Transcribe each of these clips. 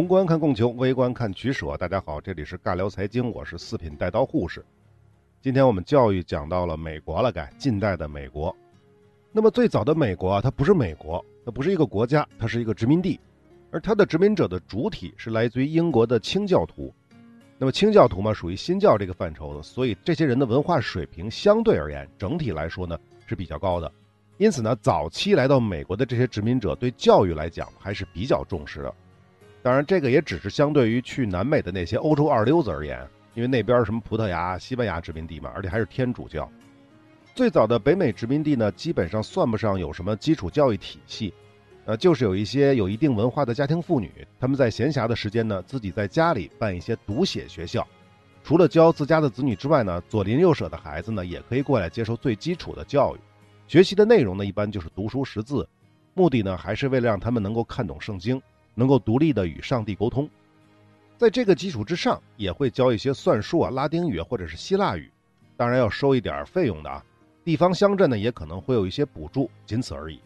宏观看供求，微观看取舍。大家好，这里是尬聊财经，我是四品带刀护士。今天我们教育讲到了美国了，该近代的美国。那么最早的美国啊，它不是美国，它不是一个国家，它是一个殖民地，而它的殖民者的主体是来自于英国的清教徒。那么清教徒嘛，属于新教这个范畴的，所以这些人的文化水平相对而言，整体来说呢是比较高的。因此呢，早期来到美国的这些殖民者对教育来讲还是比较重视的。当然，这个也只是相对于去南美的那些欧洲二流子而言，因为那边什么葡萄牙、西班牙殖民地嘛，而且还是天主教。最早的北美殖民地呢，基本上算不上有什么基础教育体系，呃，就是有一些有一定文化的家庭妇女，他们在闲暇的时间呢，自己在家里办一些读写学校，除了教自家的子女之外呢，左邻右舍的孩子呢，也可以过来接受最基础的教育。学习的内容呢，一般就是读书识字，目的呢，还是为了让他们能够看懂圣经。能够独立的与上帝沟通，在这个基础之上，也会教一些算术啊、拉丁语或者是希腊语，当然要收一点费用的啊。地方乡镇呢，也可能会有一些补助，仅此而已。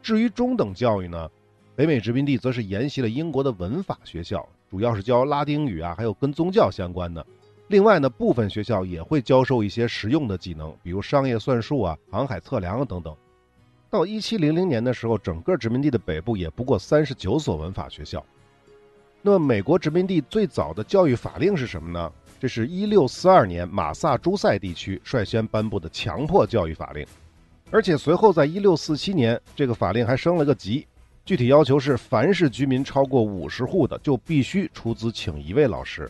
至于中等教育呢，北美殖民地则是沿袭了英国的文法学校，主要是教拉丁语啊，还有跟宗教相关的。另外呢，部分学校也会教授一些实用的技能，比如商业算术啊、航海测量等等。到一七零零年的时候，整个殖民地的北部也不过三十九所文法学校。那么，美国殖民地最早的教育法令是什么呢？这是一六四二年马萨诸塞地区率先颁布的强迫教育法令，而且随后在一六四七年，这个法令还升了个级，具体要求是：凡是居民超过五十户的，就必须出资请一位老师，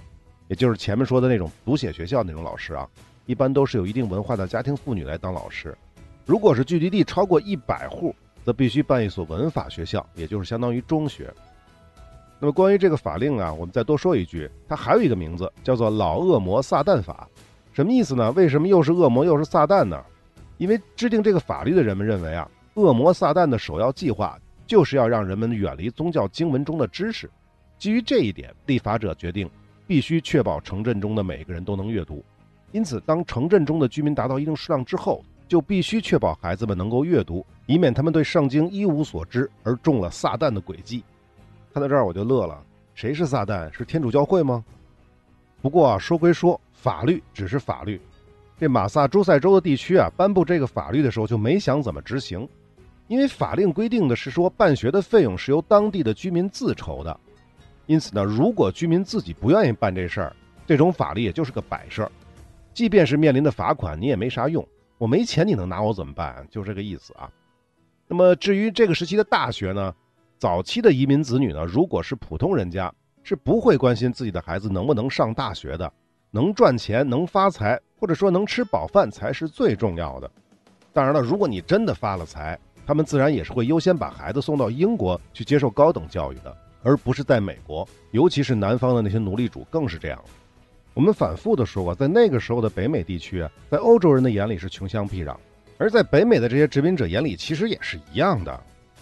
也就是前面说的那种读写学校那种老师啊，一般都是有一定文化的家庭妇女来当老师。如果是聚集地超过一百户，则必须办一所文法学校，也就是相当于中学。那么关于这个法令啊，我们再多说一句，它还有一个名字，叫做“老恶魔撒旦法”。什么意思呢？为什么又是恶魔又是撒旦呢？因为制定这个法律的人们认为啊，恶魔撒旦的首要计划就是要让人们远离宗教经文中的知识。基于这一点，立法者决定必须确保城镇中的每个人都能阅读。因此，当城镇中的居民达到一定数量之后，就必须确保孩子们能够阅读，以免他们对圣经一无所知而中了撒旦的诡计。看到这儿我就乐了，谁是撒旦？是天主教会吗？不过啊，说归说，法律只是法律。这马萨诸塞州的地区啊，颁布这个法律的时候就没想怎么执行，因为法令规定的是说办学的费用是由当地的居民自筹的。因此呢，如果居民自己不愿意办这事儿，这种法律也就是个摆设，即便是面临的罚款，你也没啥用。我没钱，你能拿我怎么办？就这个意思啊。那么至于这个时期的大学呢？早期的移民子女呢，如果是普通人家，是不会关心自己的孩子能不能上大学的。能赚钱、能发财，或者说能吃饱饭才是最重要的。当然了，如果你真的发了财，他们自然也是会优先把孩子送到英国去接受高等教育的，而不是在美国。尤其是南方的那些奴隶主更是这样。我们反复的说过，在那个时候的北美地区，在欧洲人的眼里是穷乡僻壤，而在北美的这些殖民者眼里，其实也是一样的。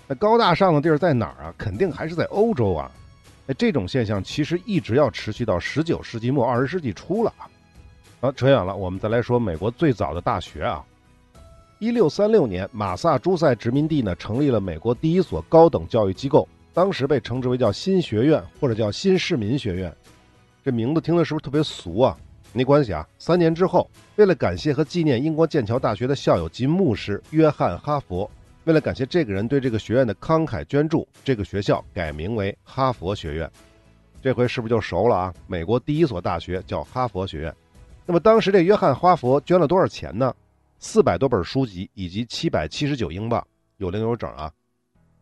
那高大上的地儿在哪儿啊？肯定还是在欧洲啊。那这种现象其实一直要持续到十九世纪末二十世纪初了啊。好，扯远了，我们再来说美国最早的大学啊。一六三六年，马萨诸塞殖民地呢成立了美国第一所高等教育机构，当时被称之为叫新学院或者叫新市民学院。这名字听的是不是特别俗啊？没关系啊。三年之后，为了感谢和纪念英国剑桥大学的校友及牧师约翰·哈佛，为了感谢这个人对这个学院的慷慨捐助，这个学校改名为哈佛学院。这回是不是就熟了啊？美国第一所大学叫哈佛学院。那么当时这约翰·哈佛捐了多少钱呢？四百多本书籍以及七百七十九英镑，有零有整啊。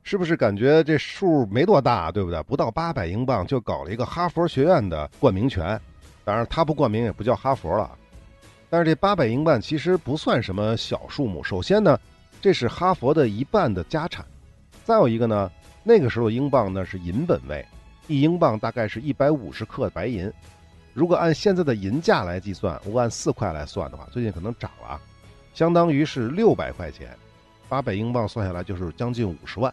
是不是感觉这数没多大，对不对？不到八百英镑就搞了一个哈佛学院的冠名权，当然他不冠名也不叫哈佛了。但是这八百英镑其实不算什么小数目。首先呢，这是哈佛的一半的家产；再有一个呢，那个时候英镑呢是银本位，一英镑大概是一百五十克白银。如果按现在的银价来计算，我按四块来算的话，最近可能涨了，相当于是六百块钱，八百英镑算下来就是将近五十万。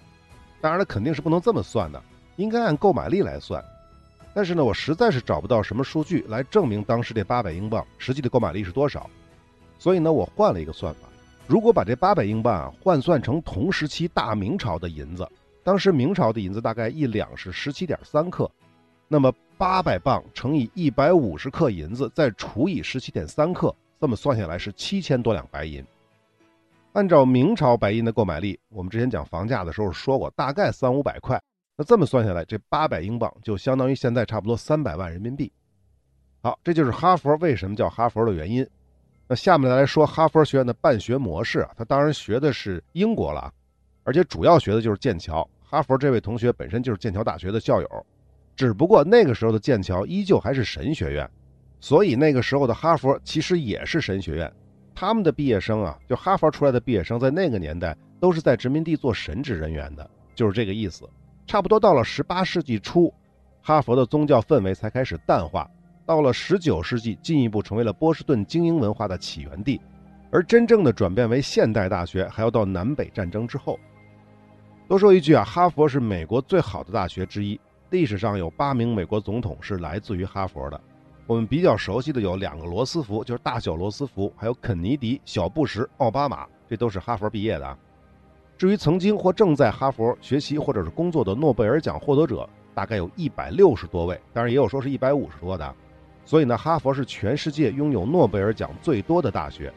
当然了，肯定是不能这么算的，应该按购买力来算。但是呢，我实在是找不到什么数据来证明当时这八百英镑实际的购买力是多少。所以呢，我换了一个算法。如果把这八百英镑啊换算成同时期大明朝的银子，当时明朝的银子大概一两是十七点三克，那么八百磅乘以一百五十克银子，再除以十七点三克，这么算下来是七千多两白银。按照明朝白银的购买力，我们之前讲房价的时候说过，大概三五百块。那这么算下来，这八百英镑就相当于现在差不多三百万人民币。好，这就是哈佛为什么叫哈佛的原因。那下面来说哈佛学院的办学模式啊，他当然学的是英国了，而且主要学的就是剑桥。哈佛这位同学本身就是剑桥大学的校友，只不过那个时候的剑桥依旧还是神学院，所以那个时候的哈佛其实也是神学院。他们的毕业生啊，就哈佛出来的毕业生，在那个年代都是在殖民地做神职人员的，就是这个意思。差不多到了十八世纪初，哈佛的宗教氛围才开始淡化。到了十九世纪，进一步成为了波士顿精英文化的起源地。而真正的转变为现代大学，还要到南北战争之后。多说一句啊，哈佛是美国最好的大学之一，历史上有八名美国总统是来自于哈佛的。我们比较熟悉的有两个罗斯福，就是大小罗斯福，还有肯尼迪、小布什、奥巴马，这都是哈佛毕业的。至于曾经或正在哈佛学习或者是工作的诺贝尔奖获得者，大概有一百六十多位，当然也有说是一百五十多的。所以呢，哈佛是全世界拥有诺贝尔奖最多的大学。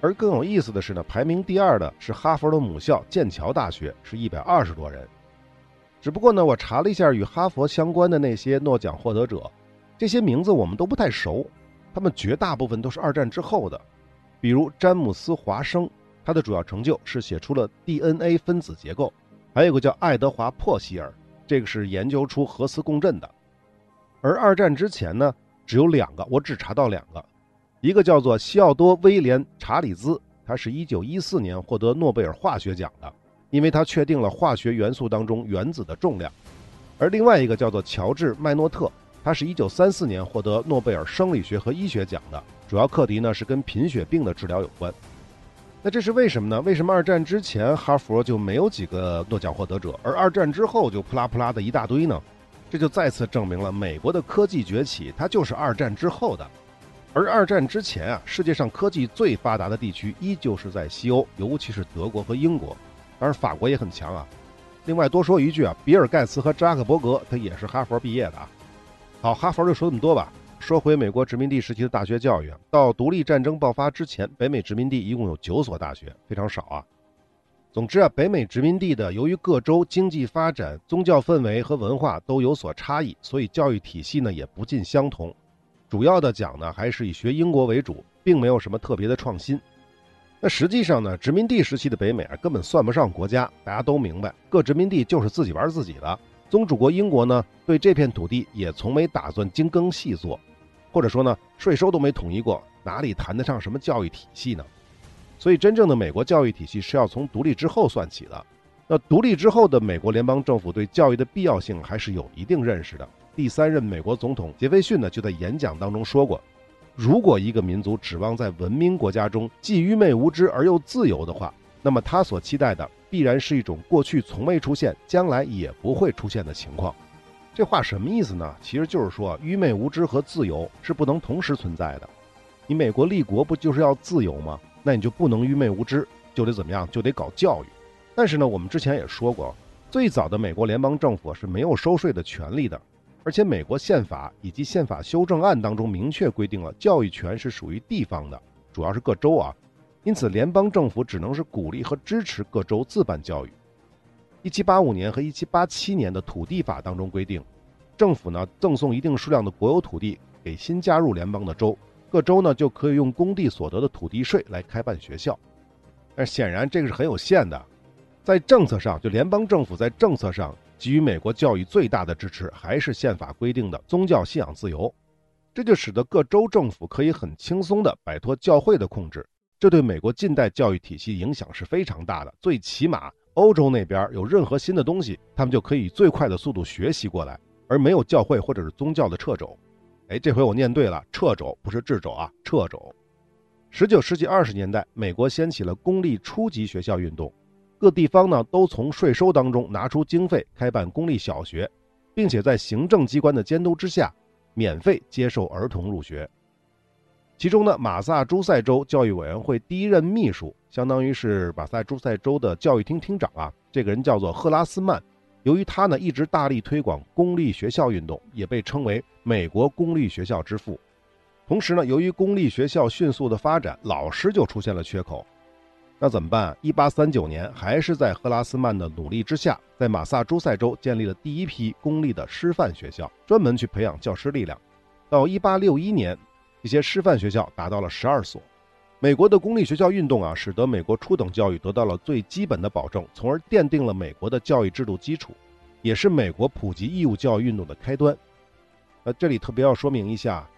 而更有意思的是呢，排名第二的是哈佛的母校剑桥大学，是一百二十多人。只不过呢，我查了一下与哈佛相关的那些诺奖获得者。这些名字我们都不太熟，他们绝大部分都是二战之后的，比如詹姆斯·华生，他的主要成就是写出了 DNA 分子结构；还有个叫爱德华·珀希尔，这个是研究出核磁共振的。而二战之前呢，只有两个，我只查到两个，一个叫做西奥多·威廉·查理兹，他是一九一四年获得诺贝尔化学奖的，因为他确定了化学元素当中原子的重量；而另外一个叫做乔治·麦诺特。他是一九三四年获得诺贝尔生理学和医学奖的，主要课题呢是跟贫血病的治疗有关。那这是为什么呢？为什么二战之前哈佛就没有几个诺奖获得者，而二战之后就扑啦扑啦的一大堆呢？这就再次证明了美国的科技崛起，它就是二战之后的。而二战之前啊，世界上科技最发达的地区依旧是在西欧，尤其是德国和英国，当然法国也很强啊。另外多说一句啊，比尔盖茨和扎克伯格他也是哈佛毕业的啊。好，哈佛就说这么多吧。说回美国殖民地时期的大学教育，到独立战争爆发之前，北美殖民地一共有九所大学，非常少啊。总之啊，北美殖民地的由于各州经济发展、宗教氛围和文化都有所差异，所以教育体系呢也不尽相同。主要的讲呢，还是以学英国为主，并没有什么特别的创新。那实际上呢，殖民地时期的北美啊，根本算不上国家，大家都明白，各殖民地就是自己玩自己的。宗主国英国呢，对这片土地也从没打算精耕细作，或者说呢，税收都没统一过，哪里谈得上什么教育体系呢？所以，真正的美国教育体系是要从独立之后算起的。那独立之后的美国联邦政府对教育的必要性还是有一定认识的。第三任美国总统杰斐逊呢，就在演讲当中说过，如果一个民族指望在文明国家中既愚昧无知而又自由的话，那么他所期待的。必然是一种过去从未出现、将来也不会出现的情况。这话什么意思呢？其实就是说，愚昧无知和自由是不能同时存在的。你美国立国不就是要自由吗？那你就不能愚昧无知，就得怎么样？就得搞教育。但是呢，我们之前也说过，最早的美国联邦政府是没有收税的权利的，而且美国宪法以及宪法修正案当中明确规定了，教育权是属于地方的，主要是各州啊。因此，联邦政府只能是鼓励和支持各州自办教育。一七八五年和一七八七年的土地法当中规定，政府呢赠送一定数量的国有土地给新加入联邦的州，各州呢就可以用工地所得的土地税来开办学校。但显然这个是很有限的，在政策上，就联邦政府在政策上给予美国教育最大的支持，还是宪法规定的宗教信仰自由。这就使得各州政府可以很轻松地摆脱教会的控制。这对美国近代教育体系影响是非常大的。最起码，欧洲那边有任何新的东西，他们就可以最快的速度学习过来，而没有教会或者是宗教的掣肘。哎，这回我念对了，掣肘不是掣肘啊，掣肘。十九世纪二十年代，美国掀起了公立初级学校运动，各地方呢都从税收当中拿出经费开办公立小学，并且在行政机关的监督之下，免费接受儿童入学。其中呢，马萨诸塞州教育委员会第一任秘书，相当于是马萨诸塞州的教育厅厅长啊。这个人叫做赫拉斯曼，由于他呢一直大力推广公立学校运动，也被称为美国公立学校之父。同时呢，由于公立学校迅速的发展，老师就出现了缺口。那怎么办？一八三九年，还是在赫拉斯曼的努力之下，在马萨诸塞州建立了第一批公立的师范学校，专门去培养教师力量。到一八六一年，一些师范学校达到了十二所。美国的公立学校运动啊，使得美国初等教育得到了最基本的保证，从而奠定了美国的教育制度基础，也是美国普及义务教育运动的开端。呃，这里特别要说明一下，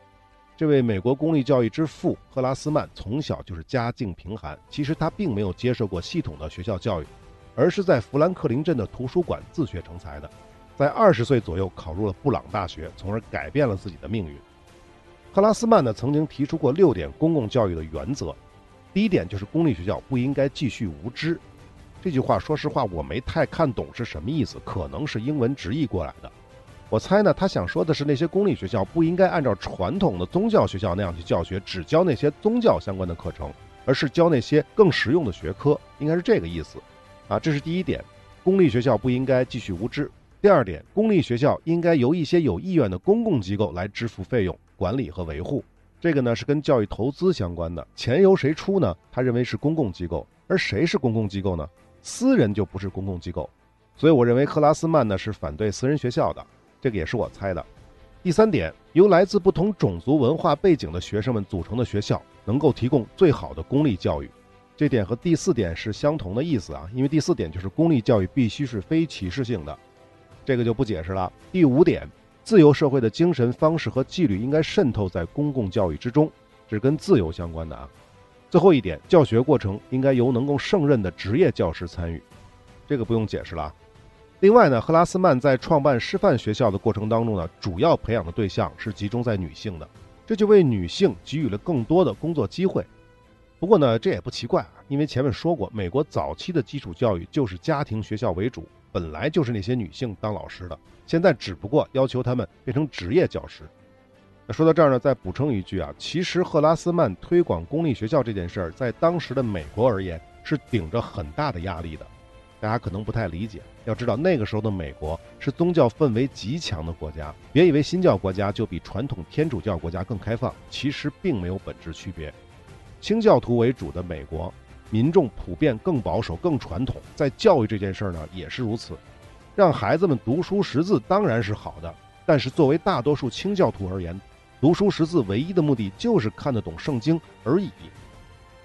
这位美国公立教育之父赫拉斯曼从小就是家境贫寒，其实他并没有接受过系统的学校教育，而是在富兰克林镇的图书馆自学成才的。在二十岁左右考入了布朗大学，从而改变了自己的命运。克拉斯曼呢曾经提出过六点公共教育的原则，第一点就是公立学校不应该继续无知。这句话说实话我没太看懂是什么意思，可能是英文直译过来的。我猜呢他想说的是那些公立学校不应该按照传统的宗教学校那样去教学，只教那些宗教相关的课程，而是教那些更实用的学科，应该是这个意思。啊，这是第一点，公立学校不应该继续无知。第二点，公立学校应该由一些有意愿的公共机构来支付费用。管理和维护，这个呢是跟教育投资相关的，钱由谁出呢？他认为是公共机构，而谁是公共机构呢？私人就不是公共机构，所以我认为克拉斯曼呢是反对私人学校的，这个也是我猜的。第三点，由来自不同种族文化背景的学生们组成的学校，能够提供最好的公立教育，这点和第四点是相同的意思啊，因为第四点就是公立教育必须是非歧视性的，这个就不解释了。第五点。自由社会的精神方式和纪律应该渗透在公共教育之中，是跟自由相关的啊。最后一点，教学过程应该由能够胜任的职业教师参与，这个不用解释了。另外呢，赫拉斯曼在创办师范学校的过程当中呢，主要培养的对象是集中在女性的，这就为女性给予了更多的工作机会。不过呢，这也不奇怪啊，因为前面说过，美国早期的基础教育就是家庭学校为主。本来就是那些女性当老师的，现在只不过要求他们变成职业教师。那说到这儿呢，再补充一句啊，其实赫拉斯曼推广公立学校这件事儿，在当时的美国而言是顶着很大的压力的。大家可能不太理解，要知道那个时候的美国是宗教氛围极强的国家，别以为新教国家就比传统天主教国家更开放，其实并没有本质区别。清教徒为主的美国。民众普遍更保守、更传统，在教育这件事儿呢也是如此。让孩子们读书识字当然是好的，但是作为大多数清教徒而言，读书识字唯一的目的就是看得懂圣经而已。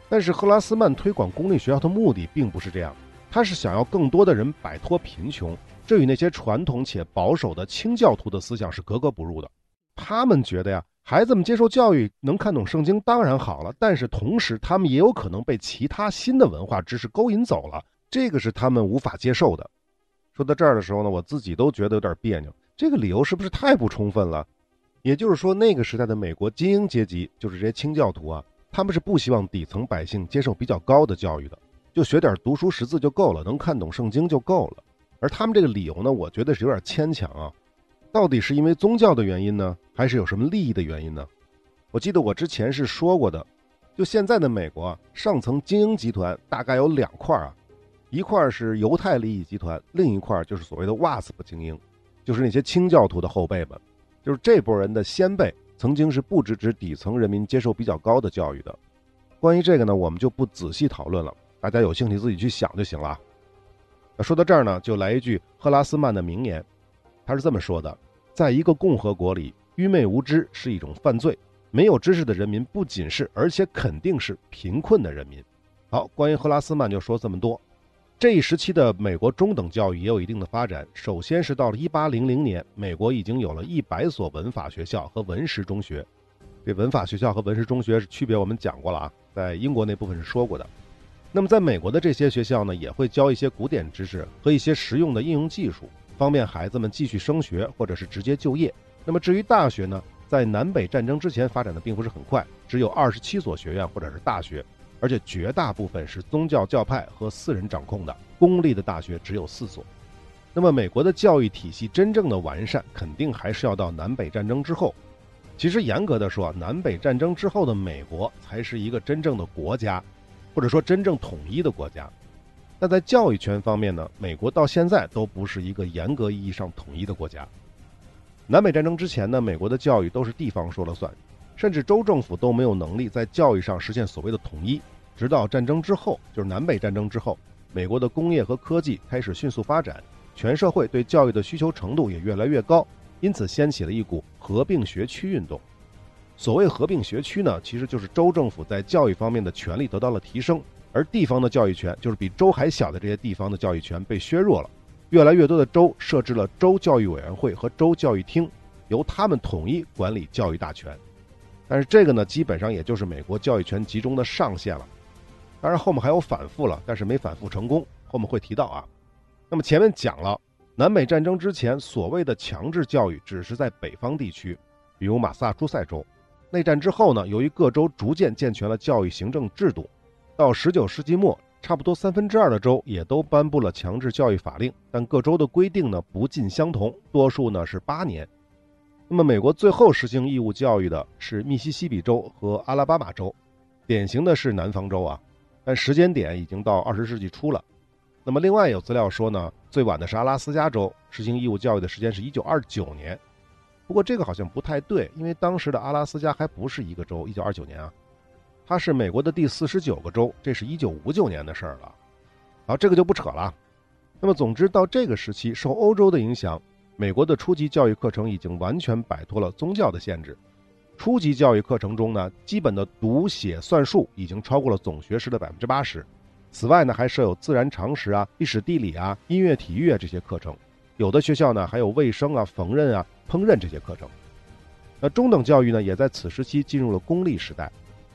但是赫拉斯曼推广公立学校的目的并不是这样，他是想要更多的人摆脱贫穷，这与那些传统且保守的清教徒的思想是格格不入的。他们觉得呀。孩子们接受教育能看懂圣经当然好了，但是同时他们也有可能被其他新的文化知识勾引走了，这个是他们无法接受的。说到这儿的时候呢，我自己都觉得有点别扭，这个理由是不是太不充分了？也就是说，那个时代的美国精英阶级，就是这些清教徒啊，他们是不希望底层百姓接受比较高的教育的，就学点读书识字就够了，能看懂圣经就够了。而他们这个理由呢，我觉得是有点牵强啊。到底是因为宗教的原因呢，还是有什么利益的原因呢？我记得我之前是说过的，就现在的美国上层精英集团大概有两块啊，一块是犹太利益集团，另一块就是所谓的 WASP 精英，就是那些清教徒的后辈们，就是这波人的先辈曾经是不支持底层人民接受比较高的教育的。关于这个呢，我们就不仔细讨论了，大家有兴趣自己去想就行了。那说到这儿呢，就来一句赫拉斯曼的名言。他是这么说的：在一个共和国里，愚昧无知是一种犯罪。没有知识的人民不仅是，而且肯定是贫困的人民。好，关于赫拉斯曼就说这么多。这一时期的美国中等教育也有一定的发展。首先是到了1800年，美国已经有了一百所文法学校和文实中学。这文法学校和文实中学是区别，我们讲过了啊，在英国那部分是说过的。那么在美国的这些学校呢，也会教一些古典知识和一些实用的应用技术。方便孩子们继续升学或者是直接就业。那么至于大学呢，在南北战争之前发展的并不是很快，只有二十七所学院或者是大学，而且绝大部分是宗教教派和私人掌控的，公立的大学只有四所。那么美国的教育体系真正的完善，肯定还是要到南北战争之后。其实严格的说，南北战争之后的美国才是一个真正的国家，或者说真正统一的国家。但在教育权方面呢，美国到现在都不是一个严格意义上统一的国家。南北战争之前呢，美国的教育都是地方说了算，甚至州政府都没有能力在教育上实现所谓的统一。直到战争之后，就是南北战争之后，美国的工业和科技开始迅速发展，全社会对教育的需求程度也越来越高，因此掀起了一股合并学区运动。所谓合并学区呢，其实就是州政府在教育方面的权力得到了提升。而地方的教育权，就是比州还小的这些地方的教育权被削弱了。越来越多的州设置了州教育委员会和州教育厅，由他们统一管理教育大权。但是这个呢，基本上也就是美国教育权集中的上限了。当然后面还有反复了，但是没反复成功，后面会提到啊。那么前面讲了，南北战争之前所谓的强制教育只是在北方地区，比如马萨诸塞州。内战之后呢，由于各州逐渐健全了教育行政制度。到十九世纪末，差不多三分之二的州也都颁布了强制教育法令，但各州的规定呢不尽相同，多数呢是八年。那么，美国最后实行义务教育的是密西西比州和阿拉巴马州，典型的是南方州啊，但时间点已经到二十世纪初了。那么，另外有资料说呢，最晚的是阿拉斯加州实行义务教育的时间是一九二九年，不过这个好像不太对，因为当时的阿拉斯加还不是一个州，一九二九年啊。它是美国的第四十九个州，这是一九五九年的事儿了。好，这个就不扯了。那么，总之到这个时期，受欧洲的影响，美国的初级教育课程已经完全摆脱了宗教的限制。初级教育课程中呢，基本的读写算术已经超过了总学时的百分之八十。此外呢，还设有自然常识啊、历史地理啊、音乐体育啊这些课程。有的学校呢，还有卫生啊、缝纫啊、烹饪这些课程。那中等教育呢，也在此时期进入了公立时代。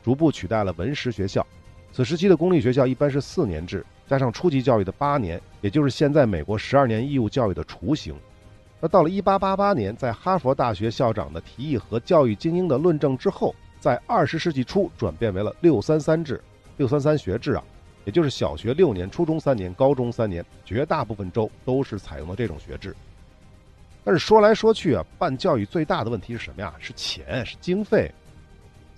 逐步取代了文实学校。此时期的公立学校一般是四年制，加上初级教育的八年，也就是现在美国十二年义务教育的雏形。那到了一八八八年，在哈佛大学校长的提议和教育精英的论证之后，在二十世纪初转变为了六三三制，六三三学制啊，也就是小学六年，初中三年，高中三年，绝大部分州都是采用了这种学制。但是说来说去啊，办教育最大的问题是什么呀？是钱，是经费。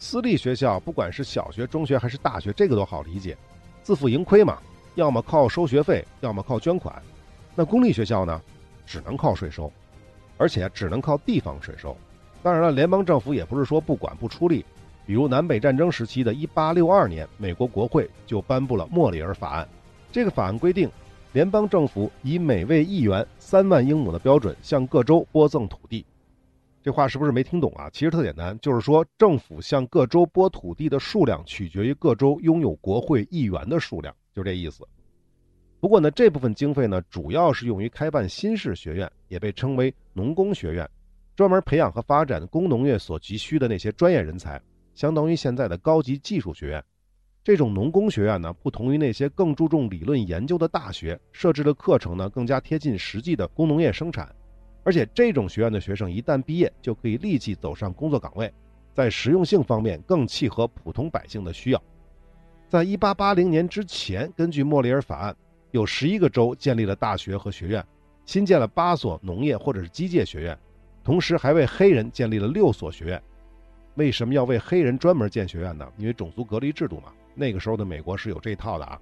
私立学校，不管是小学、中学还是大学，这个都好理解，自负盈亏嘛，要么靠收学费，要么靠捐款。那公立学校呢，只能靠税收，而且只能靠地方税收。当然了，联邦政府也不是说不管不出力。比如南北战争时期的1862年，美国国会就颁布了莫里尔法案。这个法案规定，联邦政府以每位议员三万英亩的标准向各州拨赠土地。这话是不是没听懂啊？其实特简单，就是说政府向各州拨土地的数量取决于各州拥有国会议员的数量，就这意思。不过呢，这部分经费呢，主要是用于开办新式学院，也被称为农工学院，专门培养和发展工农业所急需的那些专业人才，相当于现在的高级技术学院。这种农工学院呢，不同于那些更注重理论研究的大学，设置的课程呢，更加贴近实际的工农业生产。而且这种学院的学生一旦毕业，就可以立即走上工作岗位，在实用性方面更契合普通百姓的需要。在1880年之前，根据莫里尔法案，有十一个州建立了大学和学院，新建了八所农业或者是机械学院，同时还为黑人建立了六所学院。为什么要为黑人专门建学院呢？因为种族隔离制度嘛。那个时候的美国是有这一套的啊。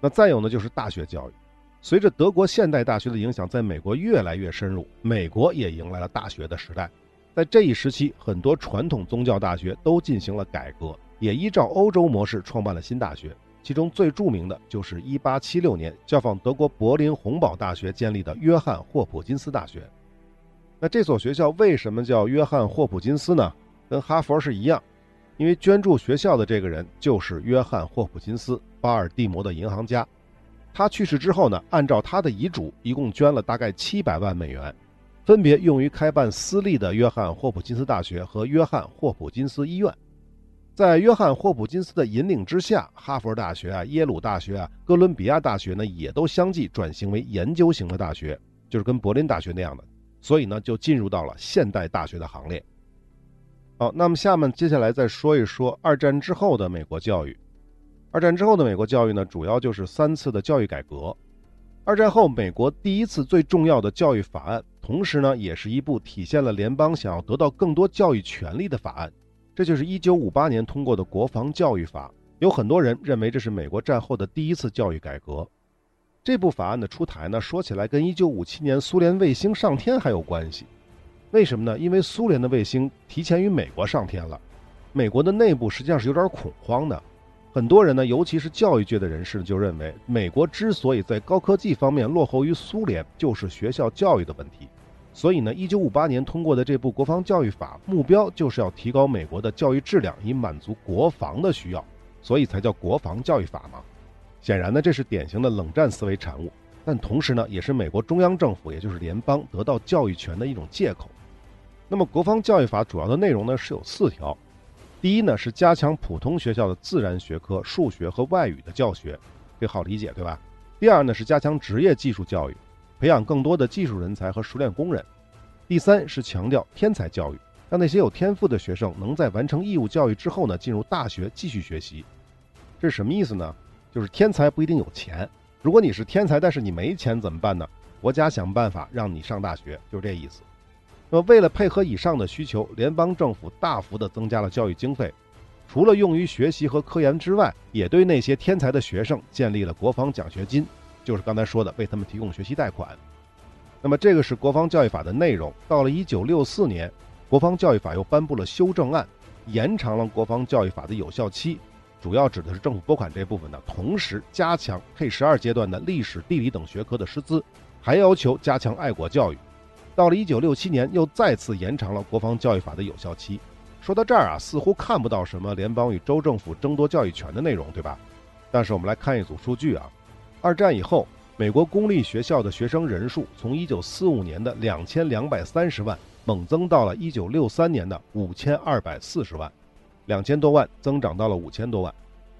那再有呢，就是大学教育。随着德国现代大学的影响在美国越来越深入，美国也迎来了大学的时代。在这一时期，很多传统宗教大学都进行了改革，也依照欧洲模式创办了新大学。其中最著名的就是1876年效仿德国柏林洪堡大学建立的约翰霍普金斯大学。那这所学校为什么叫约翰霍普金斯呢？跟哈佛是一样，因为捐助学校的这个人就是约翰霍普金斯，巴尔的摩的银行家。他去世之后呢，按照他的遗嘱，一共捐了大概七百万美元，分别用于开办私立的约翰霍普金斯大学和约翰霍普金斯医院。在约翰霍普金斯的引领之下，哈佛大学啊、耶鲁大学啊、哥伦比亚大学呢，也都相继转型为研究型的大学，就是跟柏林大学那样的。所以呢，就进入到了现代大学的行列。好，那么下面接下来再说一说二战之后的美国教育。二战之后的美国教育呢，主要就是三次的教育改革。二战后，美国第一次最重要的教育法案，同时呢，也是一部体现了联邦想要得到更多教育权利的法案，这就是1958年通过的国防教育法。有很多人认为这是美国战后的第一次教育改革。这部法案的出台呢，说起来跟1957年苏联卫星上天还有关系。为什么呢？因为苏联的卫星提前于美国上天了，美国的内部实际上是有点恐慌的。很多人呢，尤其是教育界的人士，就认为美国之所以在高科技方面落后于苏联，就是学校教育的问题。所以呢，1958年通过的这部国防教育法，目标就是要提高美国的教育质量，以满足国防的需要，所以才叫国防教育法嘛。显然呢，这是典型的冷战思维产物，但同时呢，也是美国中央政府，也就是联邦得到教育权的一种借口。那么，国防教育法主要的内容呢是有四条：第一呢是加强普通学校的自然学科、数学和外语的教学，这好理解对吧？第二呢是加强职业技术教育，培养更多的技术人才和熟练工人；第三是强调天才教育，让那些有天赋的学生能在完成义务教育之后呢进入大学继续学习。这是什么意思呢？就是天才不一定有钱，如果你是天才，但是你没钱怎么办呢？国家想办法让你上大学，就是这意思。那么为了配合以上的需求，联邦政府大幅的增加了教育经费，除了用于学习和科研之外，也对那些天才的学生建立了国防奖学金，就是刚才说的为他们提供学习贷款。那么这个是国防教育法的内容。到了1964年，国防教育法又颁布了修正案，延长了国防教育法的有效期。主要指的是政府拨款这部分的，同时加强 K 十二阶段的历史、地理等学科的师资，还要求加强爱国教育。到了一九六七年，又再次延长了国防教育法的有效期。说到这儿啊，似乎看不到什么联邦与州政府争夺教育权的内容，对吧？但是我们来看一组数据啊，二战以后，美国公立学校的学生人数从一九四五年的两千两百三十万猛增到了一九六三年的五千二百四十万。两千多万增长到了五千多万，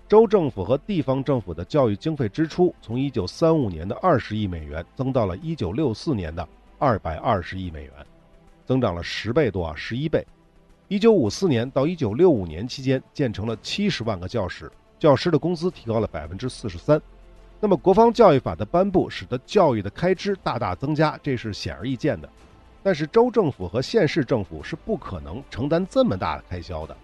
州政府和地方政府的教育经费支出从一九三五年的二十亿美元增到了一九六四年的二百二十亿美元，增长了十倍多啊，十一倍。一九五四年到一九六五年期间建成了七十万个教室，教师的工资提高了百分之四十三。那么国防教育法的颁布使得教育的开支大大增加，这是显而易见的。但是州政府和县市政府是不可能承担这么大的开销的。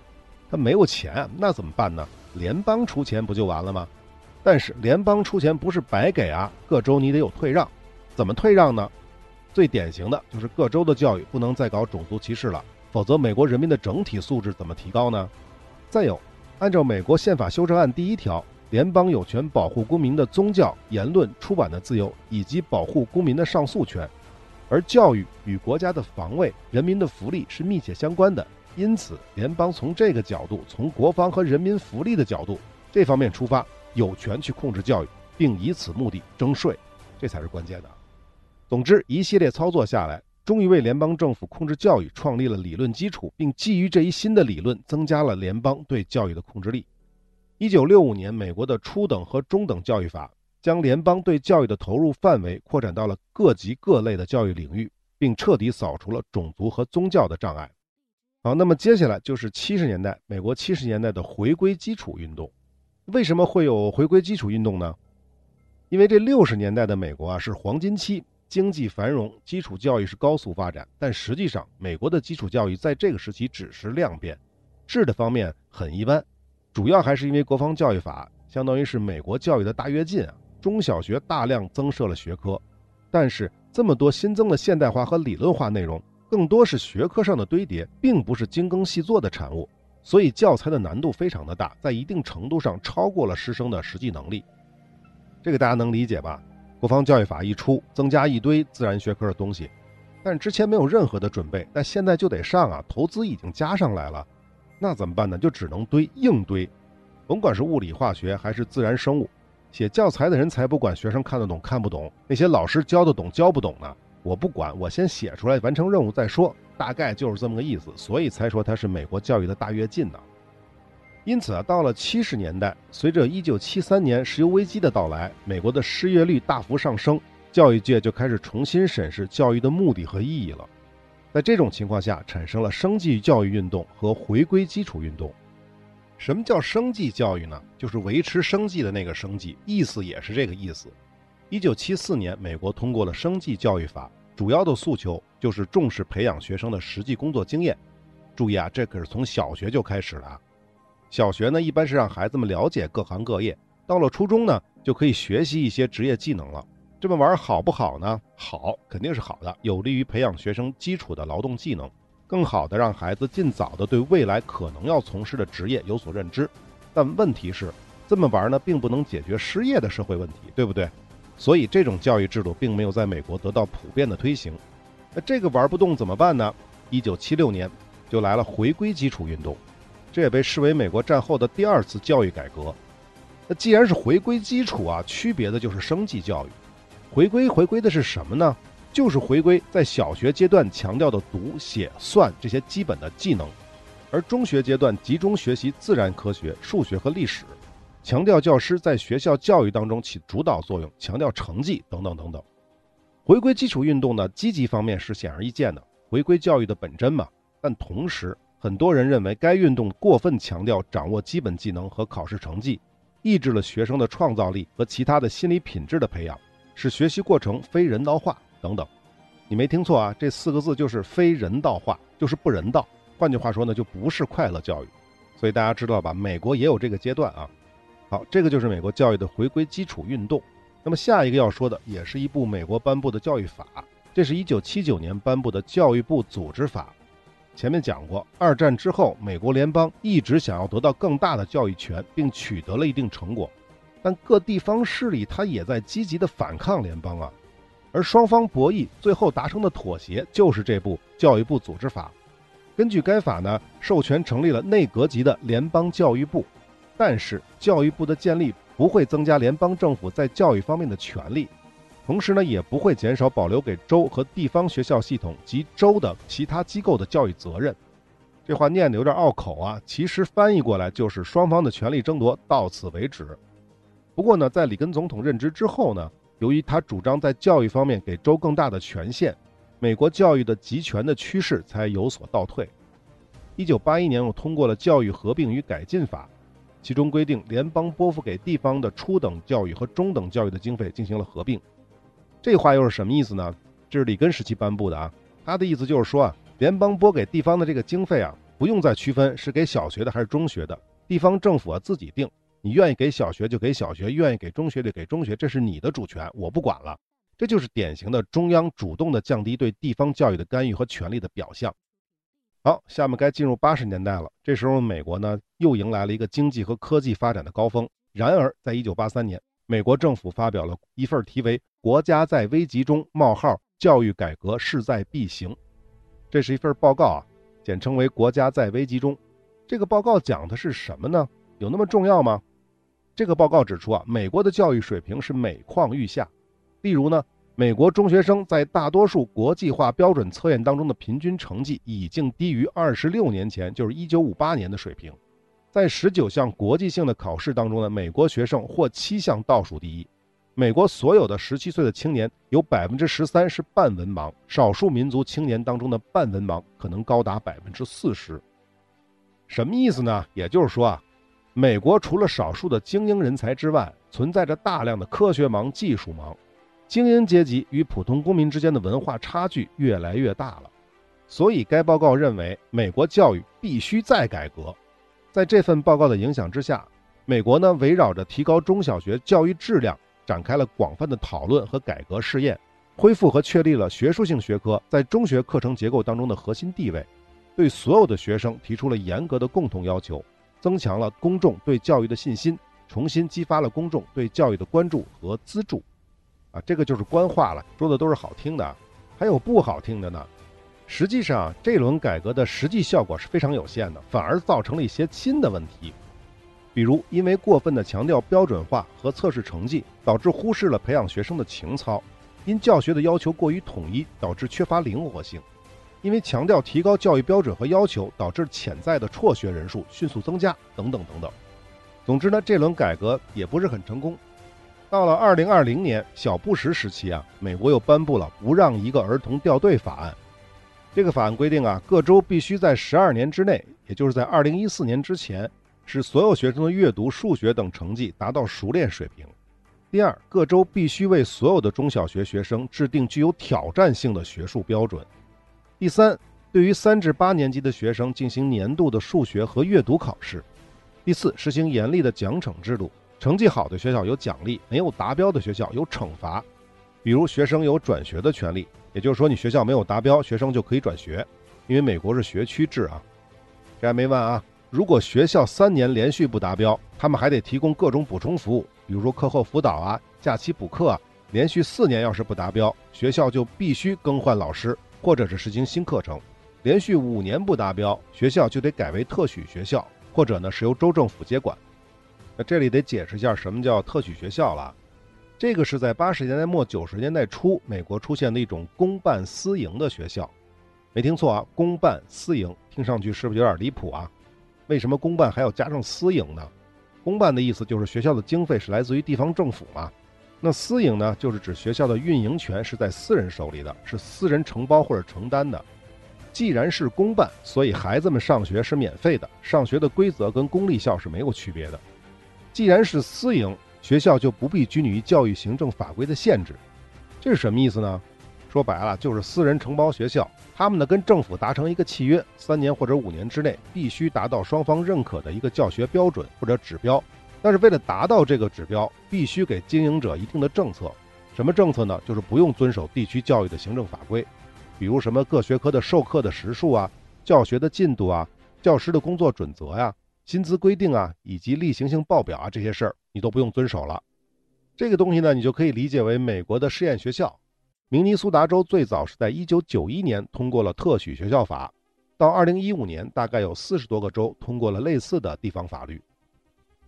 他没有钱，那怎么办呢？联邦出钱不就完了吗？但是联邦出钱不是白给啊，各州你得有退让。怎么退让呢？最典型的就是各州的教育不能再搞种族歧视了，否则美国人民的整体素质怎么提高呢？再有，按照美国宪法修正案第一条，联邦有权保护公民的宗教、言论、出版的自由，以及保护公民的上诉权，而教育与国家的防卫、人民的福利是密切相关的。因此，联邦从这个角度，从国防和人民福利的角度这方面出发，有权去控制教育，并以此目的征税，这才是关键的。总之，一系列操作下来，终于为联邦政府控制教育创立了理论基础，并基于这一新的理论，增加了联邦对教育的控制力。一九六五年，美国的初等和中等教育法将联邦对教育的投入范围扩展到了各级各类的教育领域，并彻底扫除了种族和宗教的障碍。好，那么接下来就是七十年代，美国七十年代的回归基础运动。为什么会有回归基础运动呢？因为这六十年代的美国啊是黄金期，经济繁荣，基础教育是高速发展。但实际上，美国的基础教育在这个时期只是量变，质的方面很一般。主要还是因为国防教育法相当于是美国教育的大跃进啊，中小学大量增设了学科。但是这么多新增的现代化和理论化内容。更多是学科上的堆叠，并不是精耕细作的产物，所以教材的难度非常的大，在一定程度上超过了师生的实际能力。这个大家能理解吧？国防教育法一出，增加一堆自然学科的东西，但之前没有任何的准备，但现在就得上啊，投资已经加上来了，那怎么办呢？就只能堆硬堆，甭管是物理化学还是自然生物，写教材的人才不管学生看得懂看不懂，那些老师教得懂教不懂呢？我不管，我先写出来完成任务再说，大概就是这么个意思，所以才说它是美国教育的大跃进呢。因此啊，到了七十年代，随着一九七三年石油危机的到来，美国的失业率大幅上升，教育界就开始重新审视教育的目的和意义了。在这种情况下，产生了生计教育运动和回归基础运动。什么叫生计教育呢？就是维持生计的那个生计，意思也是这个意思。一九七四年，美国通过了生计教育法，主要的诉求就是重视培养学生的实际工作经验。注意啊，这可是从小学就开始了。小学呢一般是让孩子们了解各行各业，到了初中呢就可以学习一些职业技能了。这么玩好不好呢？好，肯定是好的，有利于培养学生基础的劳动技能，更好的让孩子尽早的对未来可能要从事的职业有所认知。但问题是，这么玩呢，并不能解决失业的社会问题，对不对？所以这种教育制度并没有在美国得到普遍的推行。那这个玩不动怎么办呢？一九七六年就来了回归基础运动，这也被视为美国战后的第二次教育改革。那既然是回归基础啊，区别的就是生计教育。回归回归的是什么呢？就是回归在小学阶段强调的读写算这些基本的技能，而中学阶段集中学习自然科学、数学和历史，强调教师在学校教育当中起主导作用，强调成绩等等等等。回归基础运动呢，积极方面是显而易见的，回归教育的本真嘛。但同时，很多人认为该运动过分强调掌握基本技能和考试成绩，抑制了学生的创造力和其他的心理品质的培养，使学习过程非人道化等等。你没听错啊，这四个字就是非人道化，就是不人道。换句话说呢，就不是快乐教育。所以大家知道吧？美国也有这个阶段啊。好，这个就是美国教育的回归基础运动。那么下一个要说的也是一部美国颁布的教育法，这是一九七九年颁布的教育部组织法。前面讲过，二战之后，美国联邦一直想要得到更大的教育权，并取得了一定成果，但各地方势力他也在积极的反抗联邦啊。而双方博弈，最后达成的妥协就是这部教育部组织法。根据该法呢，授权成立了内阁级的联邦教育部，但是教育部的建立。不会增加联邦政府在教育方面的权利，同时呢，也不会减少保留给州和地方学校系统及州的其他机构的教育责任。这话念的有点拗口啊，其实翻译过来就是双方的权力争夺到此为止。不过呢，在里根总统任职之后呢，由于他主张在教育方面给州更大的权限，美国教育的集权的趋势才有所倒退。一九八一年，又通过了《教育合并与改进法》。其中规定，联邦拨付给地方的初等教育和中等教育的经费进行了合并。这话又是什么意思呢？这是里根时期颁布的啊。他的意思就是说啊，联邦拨给地方的这个经费啊，不用再区分是给小学的还是中学的，地方政府啊自己定。你愿意给小学就给小学，愿意给中学就给中学，这是你的主权，我不管了。这就是典型的中央主动的降低对地方教育的干预和权力的表象。好，下面该进入八十年代了。这时候，美国呢又迎来了一个经济和科技发展的高峰。然而，在一九八三年，美国政府发表了一份题为《国家在危急中：冒号教育改革势在必行》，这是一份报告啊，简称为《国家在危急中》。这个报告讲的是什么呢？有那么重要吗？这个报告指出啊，美国的教育水平是每况愈下。例如呢？美国中学生在大多数国际化标准测验当中的平均成绩已经低于二十六年前，就是一九五八年的水平。在十九项国际性的考试当中呢，美国学生获七项倒数第一。美国所有的十七岁的青年有百分之十三是半文盲，少数民族青年当中的半文盲可能高达百分之四十。什么意思呢？也就是说啊，美国除了少数的精英人才之外，存在着大量的科学盲、技术盲。精英阶级与普通公民之间的文化差距越来越大了，所以该报告认为美国教育必须再改革。在这份报告的影响之下，美国呢围绕着提高中小学教育质量展开了广泛的讨论和改革试验，恢复和确立了学术性学科在中学课程结构当中的核心地位，对所有的学生提出了严格的共同要求，增强了公众对教育的信心，重新激发了公众对教育的关注和资助。啊，这个就是官话了，说的都是好听的，还有不好听的呢。实际上，这轮改革的实际效果是非常有限的，反而造成了一些新的问题。比如，因为过分的强调标准化和测试成绩，导致忽视了培养学生的情操；因教学的要求过于统一，导致缺乏灵活性；因为强调提高教育标准和要求，导致潜在的辍学人数迅速增加，等等等等。总之呢，这轮改革也不是很成功。到了二零二零年，小布什时期啊，美国又颁布了不让一个儿童掉队法案。这个法案规定啊，各州必须在十二年之内，也就是在二零一四年之前，使所有学生的阅读、数学等成绩达到熟练水平。第二，各州必须为所有的中小学学生制定具有挑战性的学术标准。第三，对于三至八年级的学生进行年度的数学和阅读考试。第四，实行严厉的奖惩制度，成绩好的学校有奖励，没有达标的学校有惩罚。比如学生有转学的权利，也就是说你学校没有达标，学生就可以转学，因为美国是学区制啊。这还没完啊！如果学校三年连续不达标，他们还得提供各种补充服务，比如说课后辅导啊、假期补课啊。连续四年要是不达标，学校就必须更换老师，或者是实行新课程。连续五年不达标，学校就得改为特许学校，或者呢是由州政府接管。那这里得解释一下什么叫特许学校了。这个是在八十年代末九十年代初，美国出现的一种公办私营的学校，没听错啊，公办私营，听上去是不是有点离谱啊？为什么公办还要加上私营呢？公办的意思就是学校的经费是来自于地方政府嘛，那私营呢，就是指学校的运营权是在私人手里的，是私人承包或者承担的。既然是公办，所以孩子们上学是免费的，上学的规则跟公立校是没有区别的。既然是私营。学校就不必拘泥于教育行政法规的限制，这是什么意思呢？说白了就是私人承包学校，他们呢跟政府达成一个契约，三年或者五年之内必须达到双方认可的一个教学标准或者指标。但是为了达到这个指标，必须给经营者一定的政策。什么政策呢？就是不用遵守地区教育的行政法规，比如什么各学科的授课的时数啊、教学的进度啊、教师的工作准则呀。薪资规定啊，以及例行性报表啊，这些事儿你都不用遵守了。这个东西呢，你就可以理解为美国的试验学校。明尼苏达州最早是在1991年通过了特许学校法，到2015年，大概有四十多个州通过了类似的地方法律。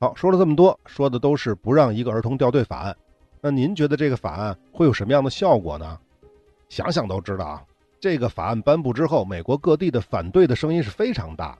好，说了这么多，说的都是不让一个儿童掉队法案。那您觉得这个法案会有什么样的效果呢？想想都知道啊，这个法案颁布之后，美国各地的反对的声音是非常大。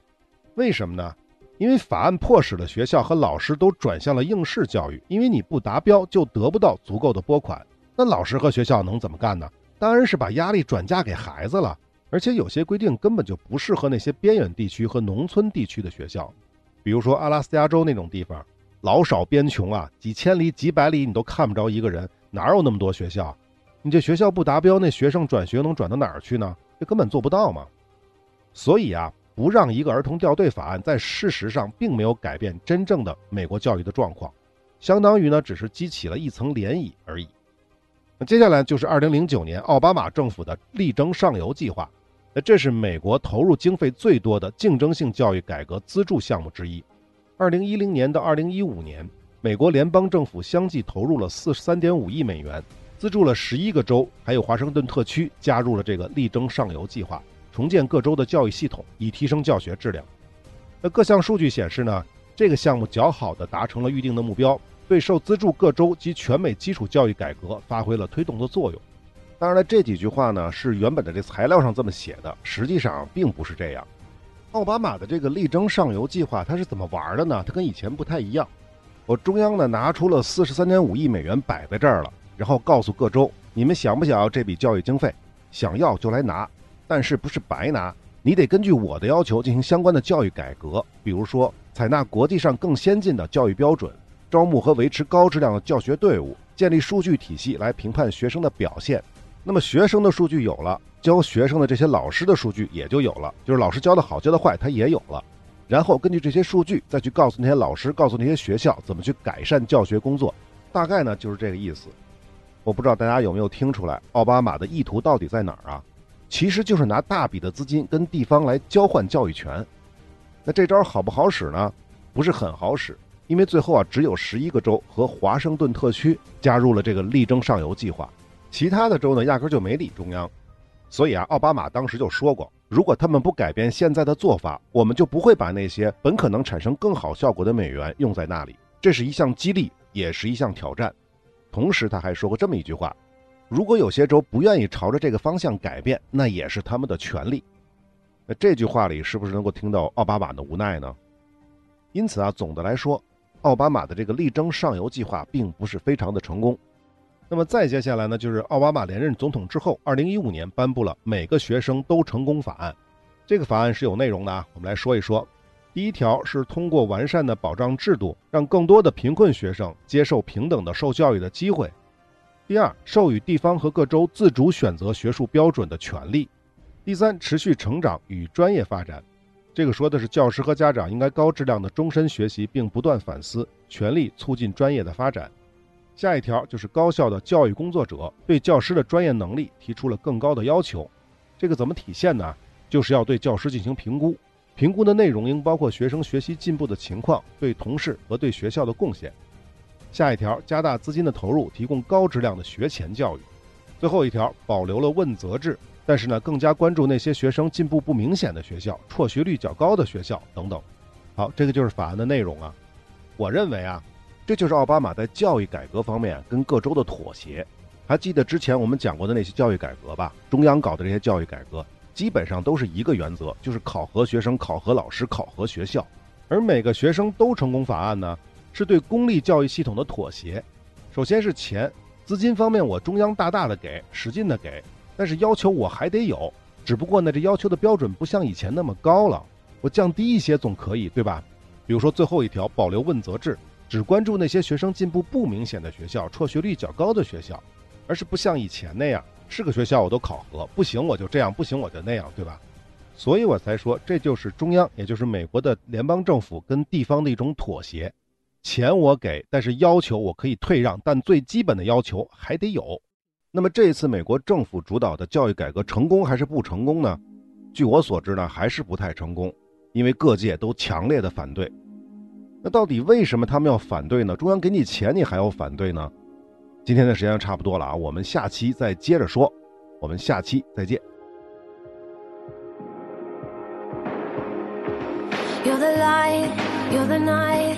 为什么呢？因为法案迫使了学校和老师都转向了应试教育，因为你不达标就得不到足够的拨款，那老师和学校能怎么干呢？当然是把压力转嫁给孩子了。而且有些规定根本就不适合那些边远地区和农村地区的学校，比如说阿拉斯加州那种地方，老少边穷啊，几千里、几百里你都看不着一个人，哪有那么多学校？你这学校不达标，那学生转学能转到哪儿去呢？这根本做不到嘛。所以啊。不让一个儿童掉队法案，在事实上并没有改变真正的美国教育的状况，相当于呢只是激起了一层涟漪而已。那接下来就是二零零九年奥巴马政府的力争上游计划，那这是美国投入经费最多的竞争性教育改革资助项目之一。二零一零年到二零一五年，美国联邦政府相继投入了四十三点五亿美元，资助了十一个州，还有华盛顿特区加入了这个力争上游计划。重建各州的教育系统，以提升教学质量。那各项数据显示呢，这个项目较好的达成了预定的目标，对受资助各州及全美基础教育改革发挥了推动的作用。当然了，这几句话呢是原本的这材料上这么写的，实际上并不是这样。奥巴马的这个力争上游计划，它是怎么玩的呢？它跟以前不太一样。我中央呢拿出了四十三点五亿美元摆在这儿了，然后告诉各州，你们想不想要这笔教育经费？想要就来拿。但是不是白拿？你得根据我的要求进行相关的教育改革，比如说采纳国际上更先进的教育标准，招募和维持高质量的教学队伍，建立数据体系来评判学生的表现。那么学生的数据有了，教学生的这些老师的数据也就有了，就是老师教的好教的坏他也有了。然后根据这些数据再去告诉那些老师，告诉那些学校怎么去改善教学工作。大概呢就是这个意思。我不知道大家有没有听出来，奥巴马的意图到底在哪儿啊？其实就是拿大笔的资金跟地方来交换教育权，那这招好不好使呢？不是很好使，因为最后啊，只有十一个州和华盛顿特区加入了这个力争上游计划，其他的州呢压根就没理中央。所以啊，奥巴马当时就说过，如果他们不改变现在的做法，我们就不会把那些本可能产生更好效果的美元用在那里。这是一项激励，也是一项挑战。同时，他还说过这么一句话。如果有些州不愿意朝着这个方向改变，那也是他们的权利。那这句话里是不是能够听到奥巴马的无奈呢？因此啊，总的来说，奥巴马的这个力争上游计划并不是非常的成功。那么再接下来呢，就是奥巴马连任总统之后，二零一五年颁布了《每个学生都成功法案》。这个法案是有内容的啊，我们来说一说。第一条是通过完善的保障制度，让更多的贫困学生接受平等的受教育的机会。第二，授予地方和各州自主选择学术标准的权利；第三，持续成长与专业发展。这个说的是教师和家长应该高质量的终身学习，并不断反思，全力促进专业的发展。下一条就是高校的教育工作者对教师的专业能力提出了更高的要求。这个怎么体现呢？就是要对教师进行评估，评估的内容应包括学生学习进步的情况、对同事和对学校的贡献。下一条，加大资金的投入，提供高质量的学前教育。最后一条，保留了问责制。但是呢，更加关注那些学生进步不明显的学校、辍学率较高的学校等等。好，这个就是法案的内容啊。我认为啊，这就是奥巴马在教育改革方面跟各州的妥协。还记得之前我们讲过的那些教育改革吧？中央搞的这些教育改革，基本上都是一个原则，就是考核学生、考核老师、考核学校。而每个学生都成功法案呢，是对公立教育系统的妥协。首先是钱，资金方面我中央大大的给，使劲的给。但是要求我还得有，只不过呢，这要求的标准不像以前那么高了，我降低一些总可以，对吧？比如说最后一条，保留问责制，只关注那些学生进步不明显的学校、辍学率较高的学校，而是不像以前那样，是个学校我都考核，不行我就这样，不行我就那样，对吧？所以我才说，这就是中央，也就是美国的联邦政府跟地方的一种妥协，钱我给，但是要求我可以退让，但最基本的要求还得有。那么这一次美国政府主导的教育改革成功还是不成功呢？据我所知呢，还是不太成功，因为各界都强烈的反对。那到底为什么他们要反对呢？中央给你钱，你还要反对呢？今天的时间差不多了啊，我们下期再接着说。我们下期再见。You're the light, you're the night,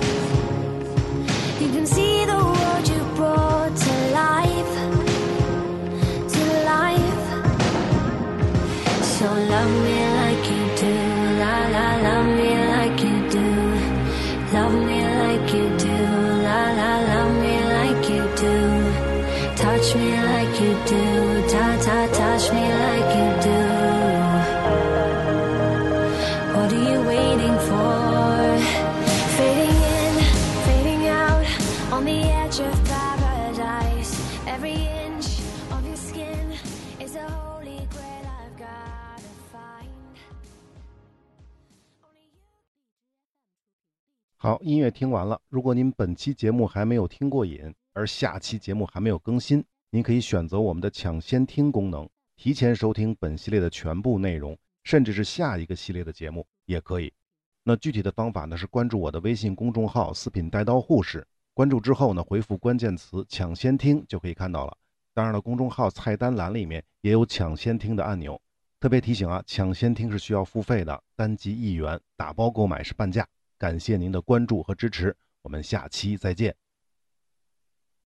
Touch me like you do, ta ta, touch me like 好，音乐听完了。如果您本期节目还没有听过瘾，而下期节目还没有更新，您可以选择我们的抢先听功能，提前收听本系列的全部内容，甚至是下一个系列的节目也可以。那具体的方法呢是关注我的微信公众号“四品带刀护士”，关注之后呢回复关键词“抢先听”就可以看到了。当然了，公众号菜单栏里面也有抢先听的按钮。特别提醒啊，抢先听是需要付费的，单集一元，打包购买是半价。感谢您的关注和支持，我们下期再见。